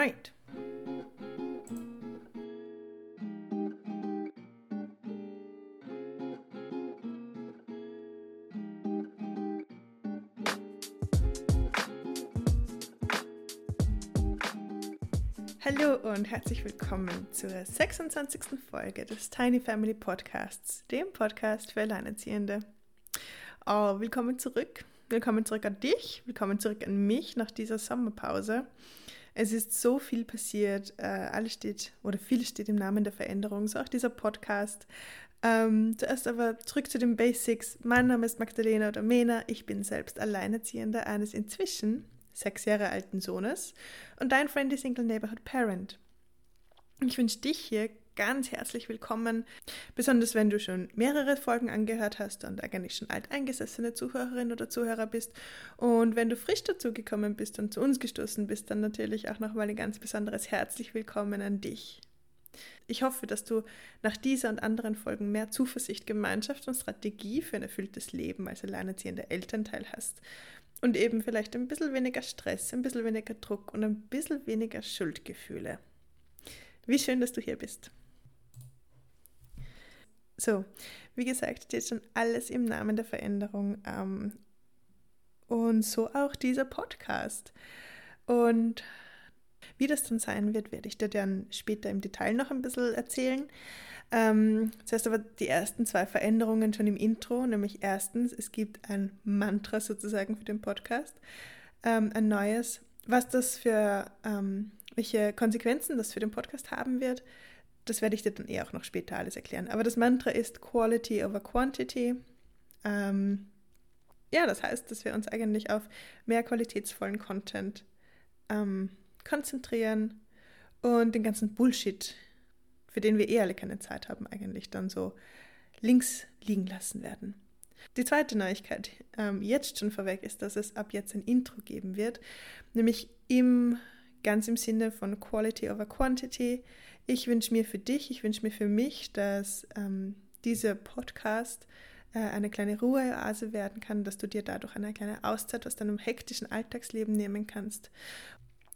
Alright. Hallo und herzlich willkommen zur 26. Folge des Tiny Family Podcasts, dem Podcast für Alleinerziehende. Oh, willkommen zurück. Willkommen zurück an dich. Willkommen zurück an mich nach dieser Sommerpause. Es ist so viel passiert. Äh, alles steht oder viel steht im Namen der Veränderung. So auch dieser Podcast. Ähm, zuerst aber zurück zu den Basics. Mein Name ist Magdalena oder Mena. Ich bin selbst Alleinerziehende eines inzwischen sechs Jahre alten Sohnes und dein Friendly Single Neighborhood Parent. Ich wünsche dich hier ganz herzlich willkommen, besonders wenn du schon mehrere Folgen angehört hast und eigentlich schon alteingesessene Zuhörerin oder Zuhörer bist. Und wenn du frisch dazugekommen bist und zu uns gestoßen bist, dann natürlich auch nochmal ein ganz besonderes herzlich willkommen an dich. Ich hoffe, dass du nach dieser und anderen Folgen mehr Zuversicht, Gemeinschaft und Strategie für ein erfülltes Leben als alleinerziehender Elternteil hast und eben vielleicht ein bisschen weniger Stress, ein bisschen weniger Druck und ein bisschen weniger Schuldgefühle. Wie schön, dass du hier bist. So, wie gesagt, steht schon alles im Namen der Veränderung. Ähm, und so auch dieser Podcast. Und wie das dann sein wird, werde ich dir dann später im Detail noch ein bisschen erzählen. Ähm, zuerst aber die ersten zwei Veränderungen schon im Intro, nämlich erstens, es gibt ein Mantra sozusagen für den Podcast, ähm, ein neues. Was das für, ähm, welche Konsequenzen das für den Podcast haben wird, das werde ich dir dann eh auch noch später alles erklären. Aber das Mantra ist Quality over Quantity. Ähm, ja, das heißt, dass wir uns eigentlich auf mehr qualitätsvollen Content ähm, konzentrieren und den ganzen Bullshit für den wir eh alle keine Zeit haben, eigentlich dann so links liegen lassen werden. Die zweite Neuigkeit ähm, jetzt schon vorweg ist, dass es ab jetzt ein Intro geben wird, nämlich im ganz im Sinne von Quality over Quantity. Ich wünsche mir für dich, ich wünsche mir für mich, dass ähm, dieser Podcast äh, eine kleine Ruheoase werden kann, dass du dir dadurch eine kleine Auszeit aus deinem hektischen Alltagsleben nehmen kannst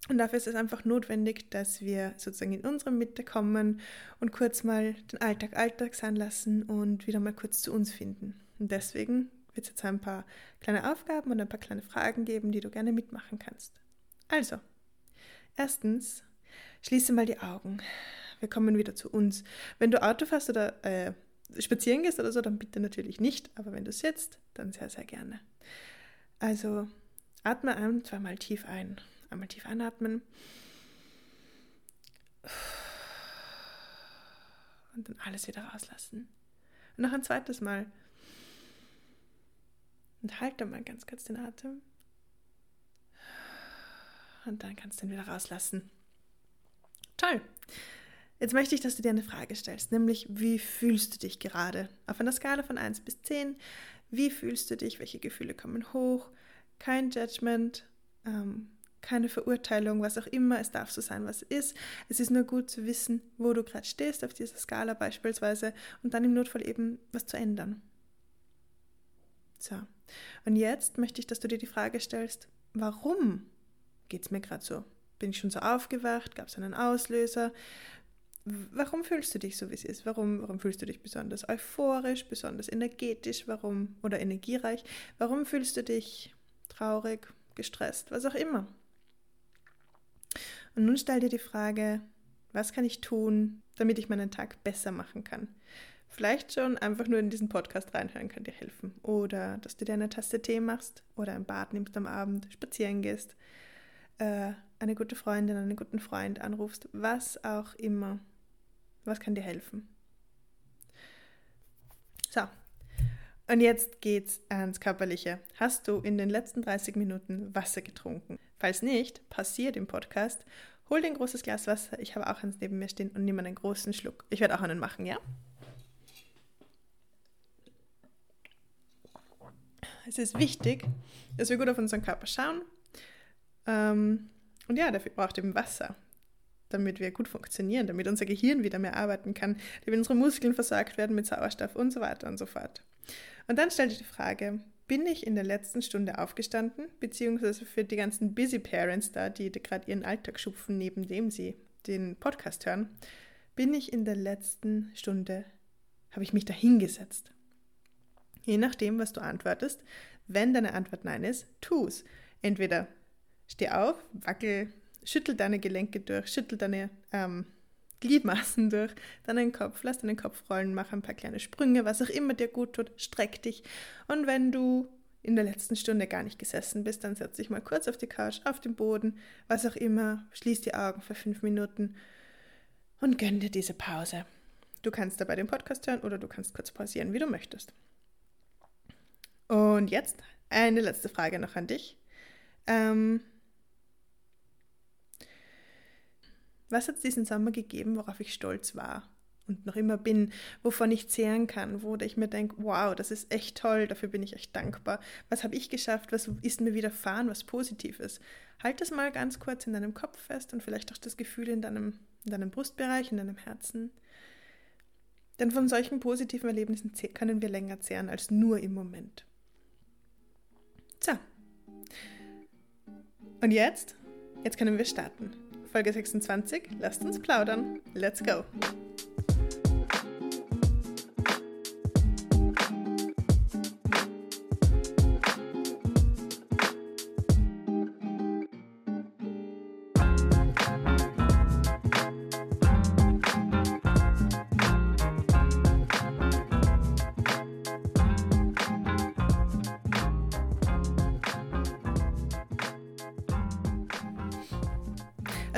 und dafür ist es einfach notwendig, dass wir sozusagen in unsere Mitte kommen und kurz mal den Alltag Alltag sein lassen und wieder mal kurz zu uns finden. Und deswegen wird es jetzt ein paar kleine Aufgaben und ein paar kleine Fragen geben, die du gerne mitmachen kannst. Also, erstens, schließe mal die Augen. Wir kommen wieder zu uns. Wenn du Auto fährst oder äh, spazieren gehst oder so, dann bitte natürlich nicht. Aber wenn du sitzt, dann sehr, sehr gerne. Also, atme ein, zweimal tief ein Einmal tief einatmen. Und dann alles wieder rauslassen. Und noch ein zweites Mal. Und halte mal ganz kurz den Atem. Und dann kannst du ihn wieder rauslassen. Toll. Jetzt möchte ich, dass du dir eine Frage stellst, nämlich wie fühlst du dich gerade? Auf einer Skala von 1 bis 10. Wie fühlst du dich? Welche Gefühle kommen hoch? Kein Judgment. Ähm, keine Verurteilung, was auch immer, es darf so sein, was ist. Es ist nur gut zu wissen, wo du gerade stehst auf dieser Skala beispielsweise und dann im Notfall eben was zu ändern. So, und jetzt möchte ich, dass du dir die Frage stellst, warum geht es mir gerade so? Bin ich schon so aufgewacht? Gab es einen Auslöser? Warum fühlst du dich so, wie es ist? Warum, warum fühlst du dich besonders euphorisch, besonders energetisch? Warum oder energiereich? Warum fühlst du dich traurig, gestresst, was auch immer? Und nun stell dir die Frage, was kann ich tun, damit ich meinen Tag besser machen kann? Vielleicht schon einfach nur in diesen Podcast reinhören kann dir helfen. Oder dass du dir eine Tasse Tee machst oder ein Bad nimmst am Abend, spazieren gehst, äh, eine gute Freundin, einen guten Freund anrufst, was auch immer. Was kann dir helfen? So, und jetzt geht's ans Körperliche. Hast du in den letzten 30 Minuten Wasser getrunken? Falls nicht, passiert im Podcast. Hol dir ein großes Glas Wasser. Ich habe auch eins neben mir stehen und nimm einen großen Schluck. Ich werde auch einen machen, ja? Es ist wichtig, dass wir gut auf unseren Körper schauen. Ähm, und ja, dafür braucht eben Wasser, damit wir gut funktionieren, damit unser Gehirn wieder mehr arbeiten kann, damit unsere Muskeln versorgt werden mit Sauerstoff und so weiter und so fort. Und dann stell dir die Frage, bin ich in der letzten Stunde aufgestanden, beziehungsweise für die ganzen Busy Parents da, die gerade ihren Alltag schupfen, neben dem sie den Podcast hören, bin ich in der letzten Stunde, habe ich mich da hingesetzt. Je nachdem, was du antwortest, wenn deine Antwort Nein ist, tu es. Entweder steh auf, wackel, schüttel deine Gelenke durch, schüttel deine ähm, Gliedmaßen durch, dann den Kopf, lass deinen Kopf rollen, mach ein paar kleine Sprünge, was auch immer dir gut tut, streck dich. Und wenn du in der letzten Stunde gar nicht gesessen bist, dann setz dich mal kurz auf die Couch, auf den Boden, was auch immer, schließ die Augen für fünf Minuten und gönn dir diese Pause. Du kannst dabei den Podcast hören oder du kannst kurz pausieren, wie du möchtest. Und jetzt eine letzte Frage noch an dich. Ähm, Was hat es diesen Sommer gegeben, worauf ich stolz war und noch immer bin, wovon ich zehren kann, wo ich mir denke, wow, das ist echt toll, dafür bin ich echt dankbar. Was habe ich geschafft, was ist mir widerfahren, was Positives? Halt das mal ganz kurz in deinem Kopf fest und vielleicht auch das Gefühl in deinem, in deinem Brustbereich, in deinem Herzen. Denn von solchen positiven Erlebnissen können wir länger zehren als nur im Moment. So. Und jetzt? Jetzt können wir starten. Folge 26. Lasst uns plaudern. Let's go!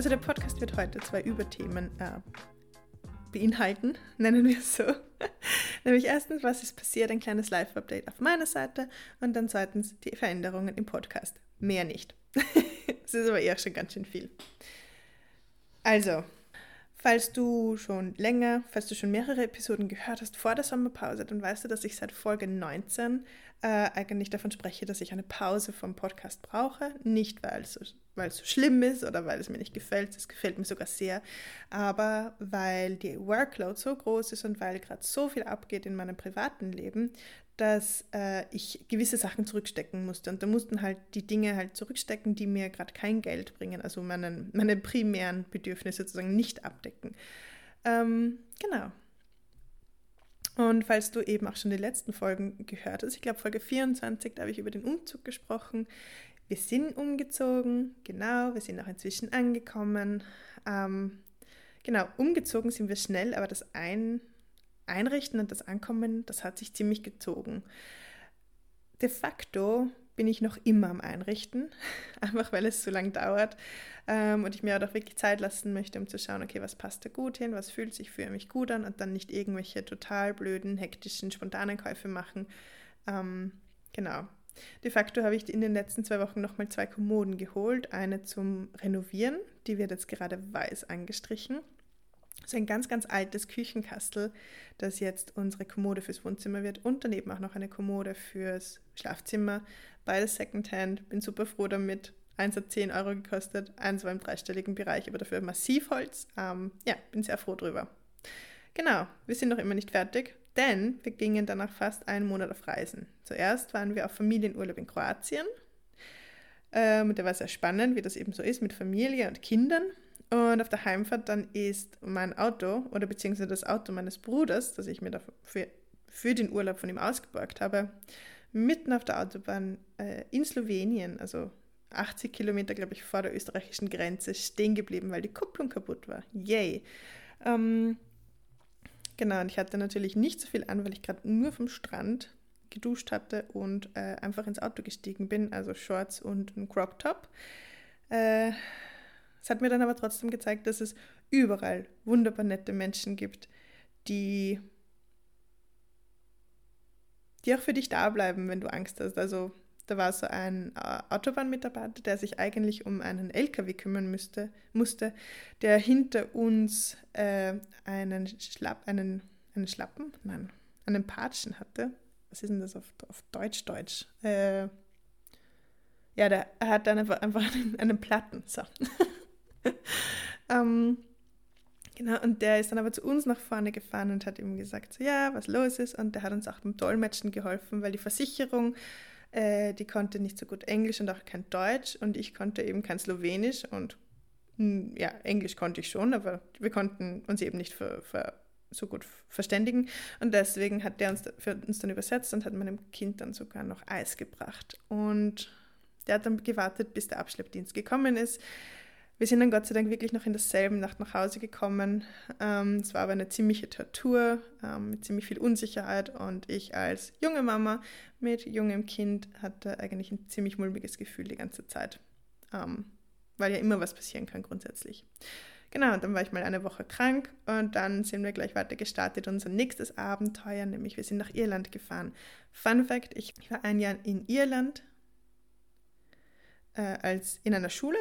Also der Podcast wird heute zwei Überthemen äh, beinhalten, nennen wir es so. Nämlich erstens, was ist passiert, ein kleines Live-Update auf meiner Seite und dann zweitens die Veränderungen im Podcast. Mehr nicht. das ist aber eher schon ganz schön viel. Also, Falls du schon länger, falls du schon mehrere Episoden gehört hast vor der Sommerpause, dann weißt du, dass ich seit Folge 19 äh, eigentlich davon spreche, dass ich eine Pause vom Podcast brauche. Nicht, weil es so weil es so schlimm ist oder weil es mir nicht gefällt, es gefällt mir sogar sehr, aber weil die Workload so groß ist und weil gerade so viel abgeht in meinem privaten Leben, dass äh, ich gewisse Sachen zurückstecken musste. Und da mussten halt die Dinge halt zurückstecken, die mir gerade kein Geld bringen, also meinen, meine primären Bedürfnisse sozusagen nicht abdecken. Ähm, genau. Und falls du eben auch schon die letzten Folgen gehört hast, ich glaube Folge 24, da habe ich über den Umzug gesprochen. Wir sind umgezogen, genau, wir sind auch inzwischen angekommen. Ähm, genau, umgezogen sind wir schnell, aber das Ein Einrichten und das Ankommen, das hat sich ziemlich gezogen. De facto bin ich noch immer am Einrichten, einfach weil es so lange dauert ähm, und ich mir auch wirklich Zeit lassen möchte, um zu schauen, okay, was passt da gut hin, was fühlt sich für mich gut an und dann nicht irgendwelche total blöden, hektischen, spontanen Käufe machen. Ähm, genau, De facto habe ich in den letzten zwei Wochen nochmal zwei Kommoden geholt. Eine zum Renovieren, die wird jetzt gerade weiß angestrichen. Das ist ein ganz, ganz altes Küchenkastel, das jetzt unsere Kommode fürs Wohnzimmer wird und daneben auch noch eine Kommode fürs Schlafzimmer. Beides Secondhand, bin super froh damit. Eins hat 10 Euro gekostet, eins war im dreistelligen Bereich, aber dafür Massivholz. Ähm, ja, bin sehr froh drüber. Genau, wir sind noch immer nicht fertig. Denn wir gingen danach fast einen Monat auf Reisen. Zuerst waren wir auf Familienurlaub in Kroatien. Ähm, der war sehr spannend, wie das eben so ist mit Familie und Kindern. Und auf der Heimfahrt dann ist mein Auto oder beziehungsweise das Auto meines Bruders, das ich mir dafür, für den Urlaub von ihm ausgeborgt habe, mitten auf der Autobahn äh, in Slowenien, also 80 Kilometer, glaube ich, vor der österreichischen Grenze, stehen geblieben, weil die Kupplung kaputt war. Yay! Ähm, Genau, und ich hatte natürlich nicht so viel an, weil ich gerade nur vom Strand geduscht hatte und äh, einfach ins Auto gestiegen bin, also Shorts und ein Crop Top. Äh, es hat mir dann aber trotzdem gezeigt, dass es überall wunderbar nette Menschen gibt, die, die auch für dich da bleiben, wenn du Angst hast. Also da war so ein äh, Autobahnmitarbeiter, der sich eigentlich um einen LKW kümmern müsste, musste, der hinter uns äh, einen, Schlapp, einen, einen Schlappen, nein, einen Patschen hatte. Was ist denn das auf, auf Deutsch, Deutsch? Äh, ja, der hat einfach, einfach einen Platten. So. ähm, Genau, und der ist dann aber zu uns nach vorne gefahren und hat ihm gesagt, so, ja, was los ist. Und der hat uns auch beim Dolmetschen geholfen, weil die Versicherung Äh, die konnte nicht so gut Englisch und auch kein Deutsch und ich konnte eben kein Slowenisch und hm, ja, Englisch konnte ich schon, aber wir konnten uns eben nicht für, für so gut verständigen. Und deswegen hat der uns für uns dann übersetzt und hat meinem Kind dann sogar noch Eis gebracht. Und der hat dann gewartet, bis der Abschleppdienst gekommen ist. Wir sind dann Gott sei Dank wirklich noch in derselben Nacht nach Hause gekommen. Ähm, es war aber eine ziemliche Tortur ähm, mit ziemlich viel Unsicherheit und ich als junge Mama mit jungem Kind hatte eigentlich ein ziemlich mulmiges Gefühl die ganze Zeit, ähm, weil ja immer was passieren kann grundsätzlich. Genau, dann war ich mal eine Woche krank und dann sind wir gleich weiter gestartet. Unser nächstes Abenteuer, nämlich wir sind nach Irland gefahren. Fun Fact: Ich war ein Jahr in Irland äh, als in einer Schule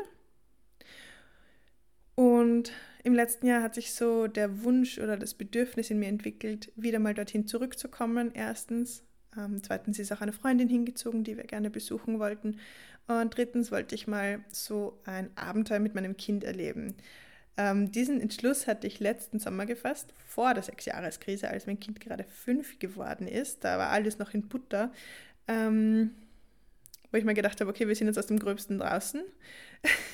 und im letzten Jahr hat sich so der Wunsch oder das Bedürfnis in mir entwickelt, wieder mal dorthin zurückzukommen. Erstens. Ähm, zweitens ist auch eine Freundin hingezogen, die wir gerne besuchen wollten. Und drittens wollte ich mal so ein Abenteuer mit meinem Kind erleben. Ähm, diesen Entschluss hatte ich letzten Sommer gefasst, vor der Sechsjahreskrise, als mein Kind gerade fünf geworden ist. Da war alles noch in Butter. Ähm, wo ich mir gedacht habe, okay, wir sind jetzt aus dem Gröbsten draußen.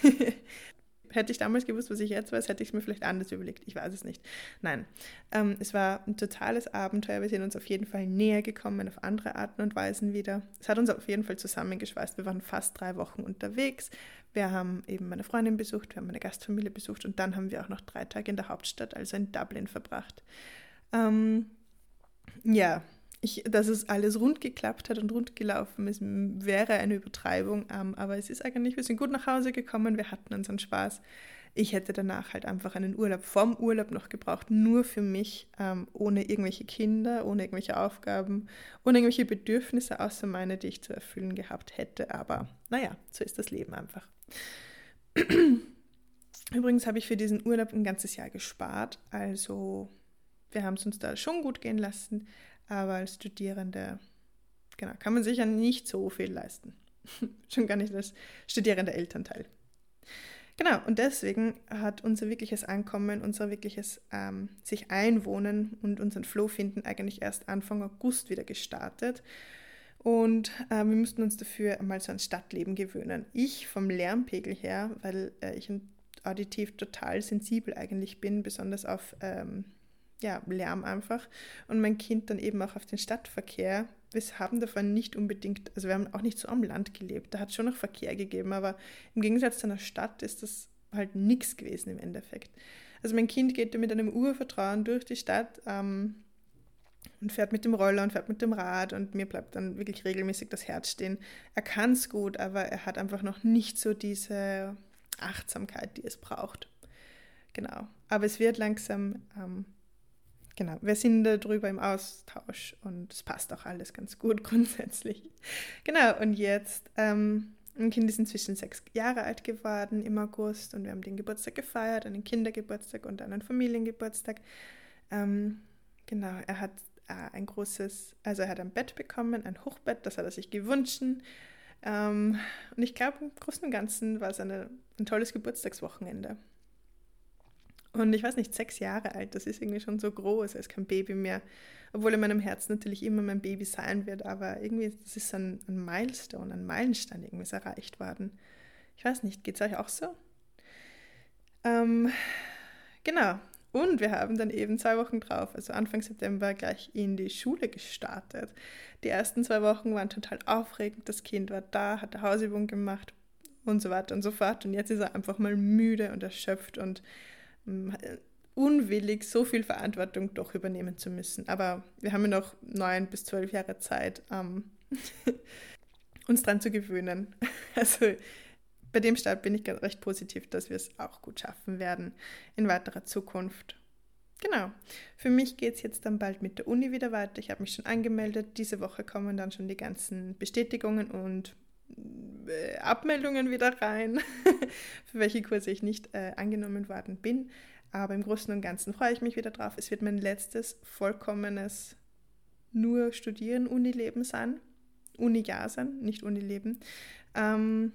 hätte ich damals gewusst, was ich jetzt weiß, hätte ich es mir vielleicht anders überlegt. Ich weiß es nicht. Nein, ähm, es war ein totales Abenteuer. Wir sind uns auf jeden Fall näher gekommen, auf andere Arten und Weisen wieder. Es hat uns auf jeden Fall zusammengeschweißt. Wir waren fast drei Wochen unterwegs. Wir haben eben meine Freundin besucht, wir haben meine Gastfamilie besucht und dann haben wir auch noch drei Tage in der Hauptstadt, also in Dublin, verbracht. Ähm, ja, ich, dass es alles rund geklappt hat und rund gelaufen ist, wäre eine Übertreibung. Ähm, aber es ist eigentlich, wir sind gut nach Hause gekommen, wir hatten unseren Spaß. Ich hätte danach halt einfach einen Urlaub vom Urlaub noch gebraucht, nur für mich, ähm, ohne irgendwelche Kinder, ohne irgendwelche Aufgaben, ohne irgendwelche Bedürfnisse außer meine, die ich zu erfüllen gehabt hätte. Aber naja, so ist das Leben einfach. Übrigens habe ich für diesen Urlaub ein ganzes Jahr gespart. Also wir haben es uns da schon gut gehen lassen. Aber als Studierende, genau, kann man sich ja nicht so viel leisten. Schon gar nicht als studierender Elternteil. Genau, und deswegen hat unser wirkliches Ankommen, unser wirkliches ähm, sich einwohnen und unseren Flow finden eigentlich erst Anfang August wieder gestartet. Und äh, wir mussten uns dafür einmal so ein Stadtleben gewöhnen. Ich vom Lärmpegel her, weil äh, ich auditiv total sensibel eigentlich bin, besonders auf ähm, ja, Lärm einfach. Und mein Kind dann eben auch auf den Stadtverkehr. Wir haben davon nicht unbedingt, also wir haben auch nicht so am Land gelebt. Da hat es schon noch Verkehr gegeben, aber im Gegensatz zu einer Stadt ist das halt nichts gewesen im Endeffekt. Also mein Kind geht mit einem Urvertrauen durch die Stadt ähm, und fährt mit dem Roller und fährt mit dem Rad und mir bleibt dann wirklich regelmäßig das Herz stehen. Er kann es gut, aber er hat einfach noch nicht so diese Achtsamkeit, die es braucht. Genau. Aber es wird langsam ähm, genau, wir sind darüber im Austausch und es passt auch alles ganz gut grundsätzlich. Genau, und jetzt, ähm, ein Kind ist inzwischen sechs Jahre alt geworden im August und wir haben den Geburtstag gefeiert, einen Kindergeburtstag und einen Familiengeburtstag. Ähm, genau, er hat äh, ein großes, also er hat ein Bett bekommen, ein Hochbett, das hat er sich gewünscht. Ähm, und ich glaube, im Großen und Ganzen war es eine, ein tolles Geburtstagswochenende. Und ich weiß nicht, sechs Jahre alt, das ist irgendwie schon so groß, er ist kein Baby mehr. Obwohl in meinem Herzen natürlich immer mein Baby sein wird, aber irgendwie, das ist ein, ein Milestone, ein Meilenstein, irgendwie ist erreicht worden. Ich weiß nicht, geht es euch auch so? Ähm, genau. Und wir haben dann eben zwei Wochen drauf, also Anfang September, gleich in die Schule gestartet. Die ersten zwei Wochen waren total aufregend. Das Kind war da, hat Hausübung gemacht und so weiter und so fort. Und jetzt ist er einfach mal müde und erschöpft und unwillig, so viel Verantwortung doch übernehmen zu müssen. Aber wir haben ja noch neun bis zwölf Jahre Zeit, ähm, uns daran zu gewöhnen. Also bei dem Start bin ich recht positiv, dass wir es auch gut schaffen werden in weiterer Zukunft. Genau. Für mich geht es jetzt dann bald mit der Uni wieder weiter. Ich habe mich schon angemeldet. Diese Woche kommen dann schon die ganzen Bestätigungen und äh, Abmeldungen wieder rein, für welche Kurse ich nicht äh, angenommen worden bin. Aber im Großen und Ganzen freue ich mich wieder drauf. Es wird mein letztes vollkommenes nur Studieren, Unileben sein. Uni-Jahr sein, nicht Unileben. Ähm,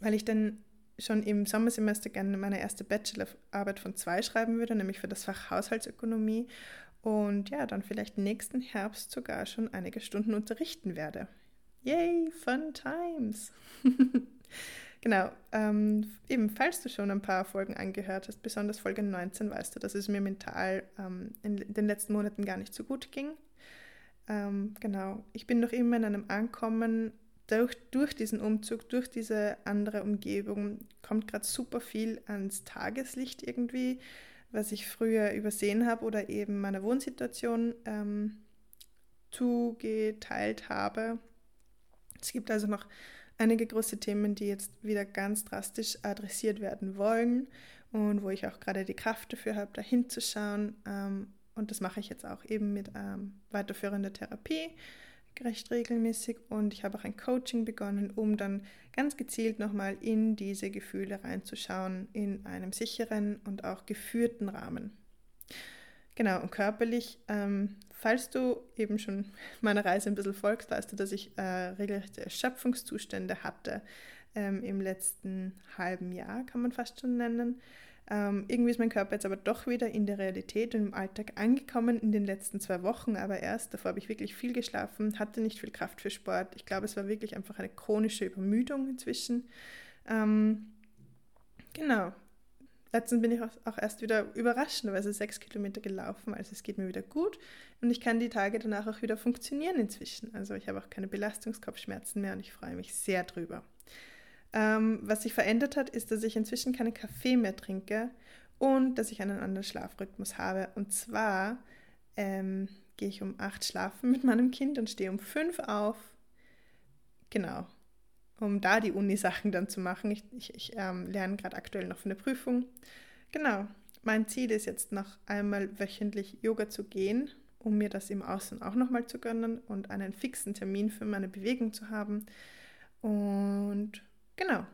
weil ich dann schon im Sommersemester gerne meine erste Bachelorarbeit von zwei schreiben würde, nämlich für das Fach Haushaltsökonomie. Und ja, dann vielleicht nächsten Herbst sogar schon einige Stunden unterrichten werde Yay, fun times! genau, ähm, eben, falls du schon ein paar Folgen angehört hast, besonders Folge 19, weißt du, dass es mir mental ähm, in den letzten Monaten gar nicht so gut ging. Ähm, genau, ich bin noch immer in einem Ankommen. Durch, durch diesen Umzug, durch diese andere Umgebung kommt gerade super viel ans Tageslicht irgendwie, was ich früher übersehen habe oder eben meiner Wohnsituation ähm, zugeteilt habe. Es gibt also noch einige große Themen, die jetzt wieder ganz drastisch adressiert werden wollen und wo ich auch gerade die Kraft dafür habe, da hinzuschauen. Ähm, und das mache ich jetzt auch eben mit ähm, weiterführender Therapie recht regelmäßig und ich habe auch ein Coaching begonnen, um dann ganz gezielt nochmal in diese Gefühle reinzuschauen, in einem sicheren und auch geführten Rahmen. Genau, und körperlich, ähm, falls du eben schon meiner Reise ein bisschen folgst, weißt du, dass ich äh, regelrechte Erschöpfungszustände hatte ähm, im letzten halben Jahr, kann man fast schon nennen. Ähm, irgendwie ist mein Körper jetzt aber doch wieder in der Realität und im Alltag angekommen in den letzten zwei Wochen, aber erst. Davor habe ich wirklich viel geschlafen, hatte nicht viel Kraft für Sport. Ich glaube, es war wirklich einfach eine chronische Übermüdung inzwischen. Ähm, genau. Letztens bin ich auch erst wieder überraschenderweise sechs Kilometer gelaufen, also es geht mir wieder gut und ich kann die Tage danach auch wieder funktionieren inzwischen. Also ich habe auch keine Belastungskopfschmerzen mehr und ich freue mich sehr drüber. Ähm, was sich verändert hat, ist, dass ich inzwischen keinen Kaffee mehr trinke und dass ich einen anderen Schlafrhythmus habe. Und zwar ähm, gehe ich um acht schlafen mit meinem Kind und stehe um fünf auf. Genau, um da die Uni-Sachen dann zu machen. Ich, ich, ich ähm, lerne gerade aktuell noch für eine Prüfung. Genau, mein Ziel ist jetzt noch einmal wöchentlich Yoga zu gehen, um mir das im Außen auch nochmal zu gönnen und einen fixen Termin für meine Bewegung zu haben. Und Genau.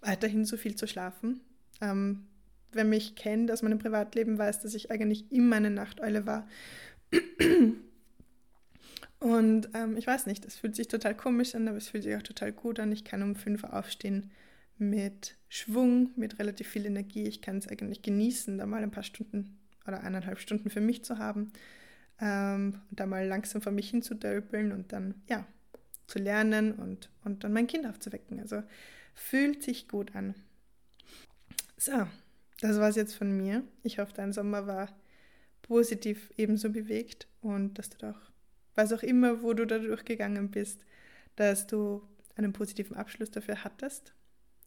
Weiterhin so viel zu schlafen. Ähm, wer mich kennt aus meinem Privatleben, weiß, dass ich eigentlich immer eine Nachteule war. Und ähm, ich weiß nicht, es fühlt sich total komisch an, aber es fühlt sich auch total gut an. Ich kann um fünf Uhr aufstehen mit Schwung, mit relativ viel Energie. Ich kann es eigentlich genießen, da mal ein paar Stunden oder eineinhalb Stunden für mich zu haben. Ähm, und da mal langsam vor mich hinzudölpeln und dann, ja, zu lernen und, und dann mein Kind aufzuwecken. Also fühlt sich gut an. So, das war es jetzt von mir. Ich hoffe, dein Sommer war positiv ebenso bewegt und dass du doch, was auch immer, wo du da durchgegangen bist, dass du einen positiven Abschluss dafür hattest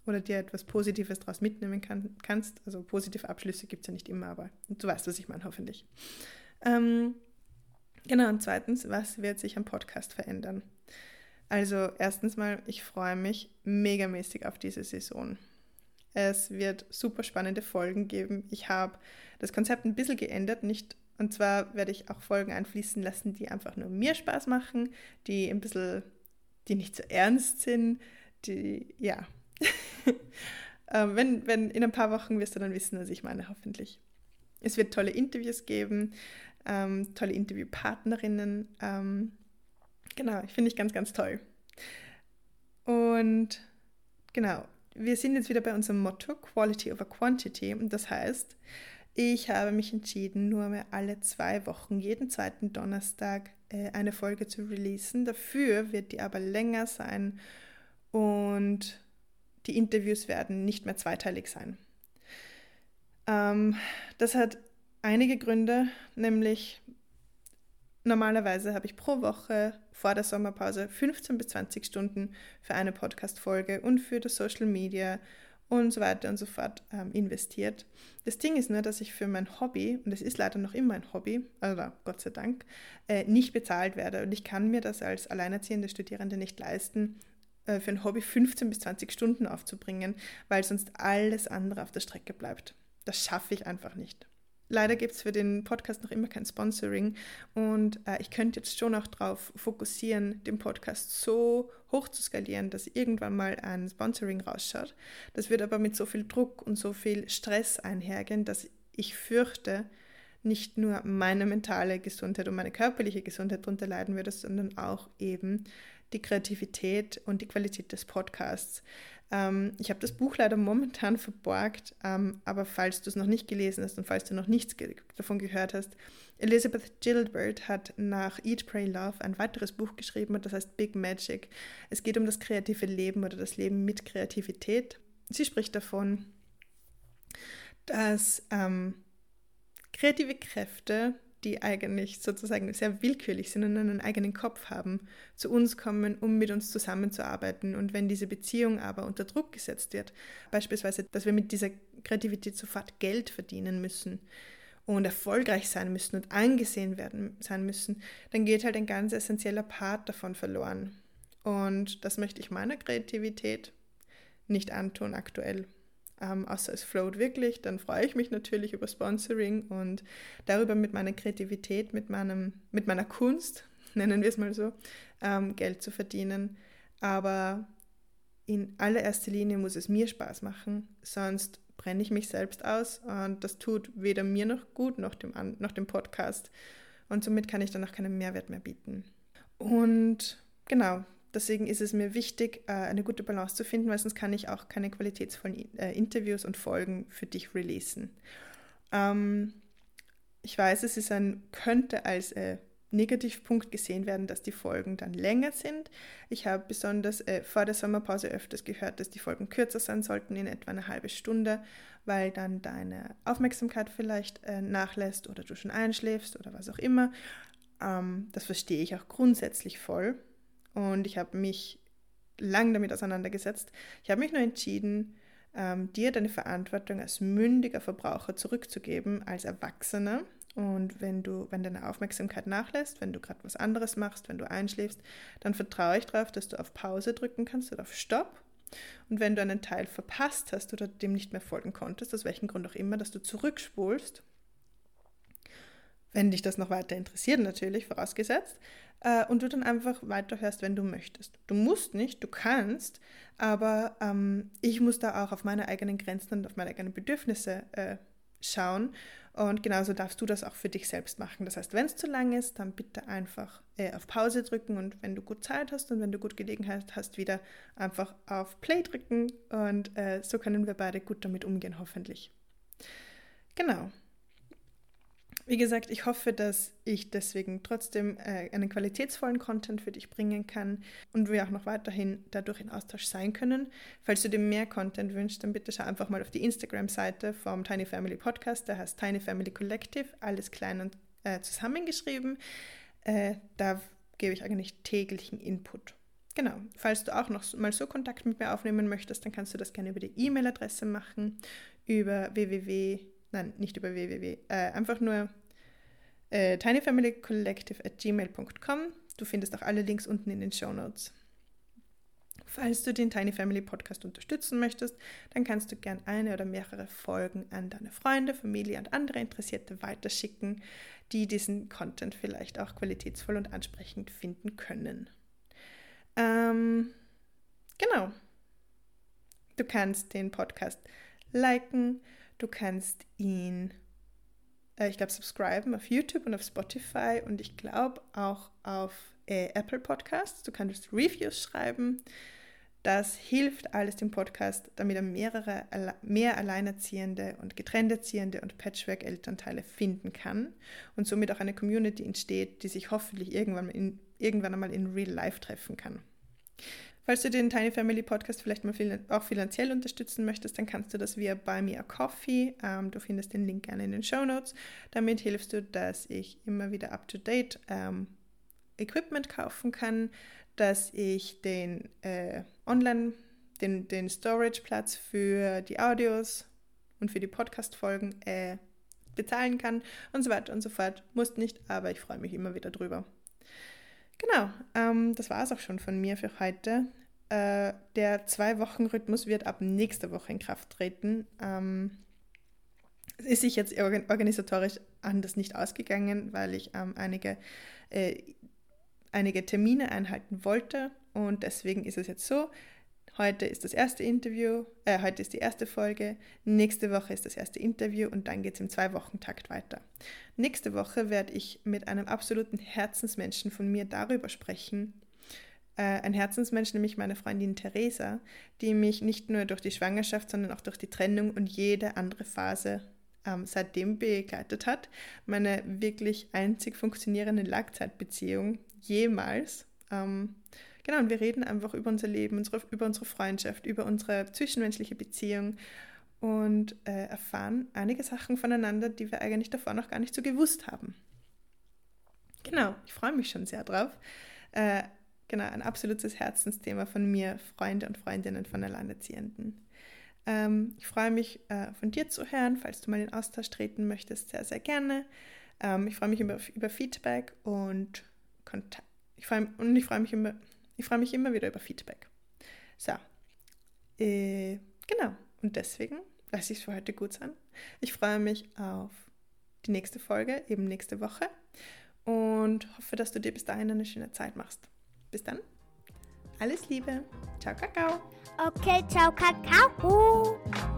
oder dir etwas Positives daraus mitnehmen kann, kannst. Also positive Abschlüsse gibt es ja nicht immer, aber du weißt, was ich meine, hoffentlich. Ähm, genau, und zweitens, was wird sich am Podcast verändern? Also erstens mal, ich freue mich megamäßig auf diese Saison. Es wird super spannende Folgen geben. Ich habe das Konzept ein bisschen geändert, nicht und zwar werde ich auch Folgen einfließen lassen, die einfach nur mir Spaß machen, die ein bisschen, die nicht so ernst sind, die, ja. ähm, wenn, wenn in ein paar Wochen wirst du dann wissen, was ich meine, hoffentlich. Es wird tolle Interviews geben, ähm, tolle Interviewpartnerinnen. Ähm, Genau, ich finde ich ganz, ganz toll. Und genau, wir sind jetzt wieder bei unserem Motto Quality over Quantity. Und das heißt, ich habe mich entschieden, nur mehr alle zwei Wochen, jeden zweiten Donnerstag, äh, eine Folge zu releasen. Dafür wird die aber länger sein und die Interviews werden nicht mehr zweiteilig sein. Ähm, das hat einige Gründe, nämlich normalerweise habe ich pro Woche vor der Sommerpause 15 bis 20 Stunden für eine Podcast-Folge und für das Social Media und so weiter und so fort ähm, investiert. Das Ding ist nur, dass ich für mein Hobby, und es ist leider noch immer ein Hobby, also Gott sei Dank, äh, nicht bezahlt werde. Und ich kann mir das als alleinerziehende Studierende nicht leisten, äh, für ein Hobby 15 bis 20 Stunden aufzubringen, weil sonst alles andere auf der Strecke bleibt. Das schaffe ich einfach nicht. Leider gibt es für den Podcast noch immer kein Sponsoring und äh, ich könnte jetzt schon auch darauf fokussieren, den Podcast so hoch zu skalieren, dass irgendwann mal ein Sponsoring rausschaut. Das wird aber mit so viel Druck und so viel Stress einhergehen, dass ich fürchte, nicht nur meine mentale Gesundheit und meine körperliche Gesundheit darunter leiden würde, sondern auch eben die Kreativität und die Qualität des Podcasts. Ähm, ich habe das Buch leider momentan verborgt, ähm, aber falls du es noch nicht gelesen hast und falls du noch nichts ge davon gehört hast, Elizabeth Gilbert hat nach Eat, Pray, Love ein weiteres Buch geschrieben und das heißt Big Magic. Es geht um das kreative Leben oder das Leben mit Kreativität. Sie spricht davon, dass ähm, kreative Kräfte die eigentlich sozusagen sehr willkürlich sind und einen eigenen Kopf haben, zu uns kommen, um mit uns zusammenzuarbeiten. Und wenn diese Beziehung aber unter Druck gesetzt wird, beispielsweise, dass wir mit dieser Kreativität sofort Geld verdienen müssen und erfolgreich sein müssen und angesehen werden sein müssen, dann geht halt ein ganz essentieller Part davon verloren. Und das möchte ich meiner Kreativität nicht antun aktuell ähm, außer es float wirklich, dann freue ich mich natürlich über Sponsoring und darüber mit meiner Kreativität, mit, meinem, mit meiner Kunst, nennen wir es mal so, ähm, Geld zu verdienen. Aber in allererster Linie muss es mir Spaß machen, sonst brenne ich mich selbst aus und das tut weder mir noch gut noch dem, noch dem Podcast. Und somit kann ich dann auch keinen Mehrwert mehr bieten. Und genau, Deswegen ist es mir wichtig, äh, eine gute Balance zu finden, weil sonst kann ich auch keine qualitätsvollen äh, Interviews und Folgen für dich releasen. Ähm, ich weiß, es ist ein, könnte als äh, Negativpunkt gesehen werden, dass die Folgen dann länger sind. Ich habe besonders äh, vor der Sommerpause öfters gehört, dass die Folgen kürzer sein sollten, in etwa eine halbe Stunde, weil dann deine Aufmerksamkeit vielleicht äh, nachlässt oder du schon einschläfst oder was auch immer. Ähm, das verstehe ich auch grundsätzlich voll. Und ich habe mich lang damit auseinandergesetzt. Ich habe mich nur entschieden, ähm, dir deine Verantwortung als mündiger Verbraucher zurückzugeben, als Erwachsener. Und wenn du, wenn deine Aufmerksamkeit nachlässt, wenn du gerade was anderes machst, wenn du einschläfst, dann vertraue ich darauf, dass du auf Pause drücken kannst oder auf Stopp. Und wenn du einen Teil verpasst hast oder dem nicht mehr folgen konntest, aus welchem Grund auch immer, dass du zurückspulst, wenn dich das noch weiter interessiert, natürlich, vorausgesetzt, äh, und du dann einfach weiterhörst, wenn du möchtest. Du musst nicht, du kannst, aber ähm, ich muss da auch auf meine eigenen Grenzen und auf meine eigenen Bedürfnisse äh, schauen. Und genauso darfst du das auch für dich selbst machen. Das heißt, wenn es zu lang ist, dann bitte einfach äh, auf Pause drücken und wenn du gut Zeit hast und wenn du gut Gelegenheit hast, wieder einfach auf Play drücken und äh, so können wir beide gut damit umgehen, hoffentlich. Genau. Wie gesagt, ich hoffe, dass ich deswegen trotzdem äh, einen qualitätsvollen Content für dich bringen kann und wir auch noch weiterhin dadurch in Austausch sein können. Falls du dir mehr Content wünschst, dann bitte schau einfach mal auf die Instagram-Seite vom Tiny Family Podcast, der heißt Tiny Family Collective, alles klein und äh, zusammengeschrieben. Äh, da gebe ich eigentlich täglichen Input. Genau, falls du auch noch mal so Kontakt mit mir aufnehmen möchtest, dann kannst du das gerne über die E-Mail-Adresse machen, über www nein, nicht über www, äh, einfach nur äh, tinyfamilycollective at gmail.com. Du findest auch alle Links unten in den Show Notes. Falls du den Tiny Family Podcast unterstützen möchtest, dann kannst du gern eine oder mehrere Folgen an deine Freunde, Familie und andere Interessierte weiterschicken, die diesen Content vielleicht auch qualitätsvoll und ansprechend finden können. Ähm, genau. Du kannst den Podcast liken, Du kannst ihn, äh, ich glaube, subscriben auf YouTube und auf Spotify und ich glaube auch auf äh, Apple Podcasts. Du kannst Reviews schreiben. Das hilft alles dem Podcast, damit er mehrere, mehr Alleinerziehende und Getrennterziehende und Patchwork-Elternteile finden kann und somit auch eine Community entsteht, die sich hoffentlich irgendwann, in, irgendwann einmal in Real Life treffen kann. Falls du den Tiny Family Podcast vielleicht mal auch finanziell unterstützen möchtest, dann kannst du das via Buy Me a Coffee. Ähm, du findest den Link gerne in den Show Notes. Damit hilfst du, dass ich immer wieder up-to-date ähm, Equipment kaufen kann, dass ich den äh, Online, den, den Storage-Platz für die Audios und für die Podcast-Folgen äh, bezahlen kann und so weiter und so fort. Muss nicht, aber ich freue mich immer wieder drüber. Genau, ähm, das war es auch schon von mir für heute. Äh, der Zwei-Wochen-Rhythmus wird ab nächster Woche in Kraft treten. Ähm, es ist sich jetzt organisatorisch anders nicht ausgegangen, weil ich ähm, einige, äh, einige Termine einhalten wollte. Und deswegen ist es jetzt so, Heute ist das erste Interview, äh, heute ist die erste Folge, nächste Woche ist das erste Interview und dann geht es im Zwei-Wochen-Takt weiter. Nächste Woche werde ich mit einem absoluten Herzensmenschen von mir darüber sprechen, äh, ein Herzensmensch, nämlich meine Freundin Theresa, die mich nicht nur durch die Schwangerschaft, sondern auch durch die Trennung und jede andere Phase ähm, seitdem begleitet hat. Meine wirklich einzig funktionierende Langzeitbeziehung jemals. Ähm, genau, und wir reden einfach über unser Leben, unsere, über unsere Freundschaft, über unsere zwischenmenschliche Beziehung und äh, erfahren einige Sachen voneinander, die wir eigentlich davor noch gar nicht so gewusst haben. Genau, ich freue mich schon sehr drauf. Äh, genau, ein absolutes Herzensthema von mir, Freunde und Freundinnen von Alleinerziehenden. Ähm, ich freue mich, äh, von dir zu hören, falls du mal in Austausch treten möchtest, sehr, sehr gerne. Ähm, ich freue mich über, über Feedback und Kontakt. Ich freu, und ich freue mich, immer, ich freu mich immer wieder über Feedback. So, äh, genau. Und deswegen lasse ich es für heute gut sein. Ich freue mich auf die nächste Folge, eben nächste Woche. Und hoffe, dass du dir bis dahin eine schöne Zeit machst. Bis dann. Alles Liebe. Ciao, Kakao. Okay, ciao, Kakao.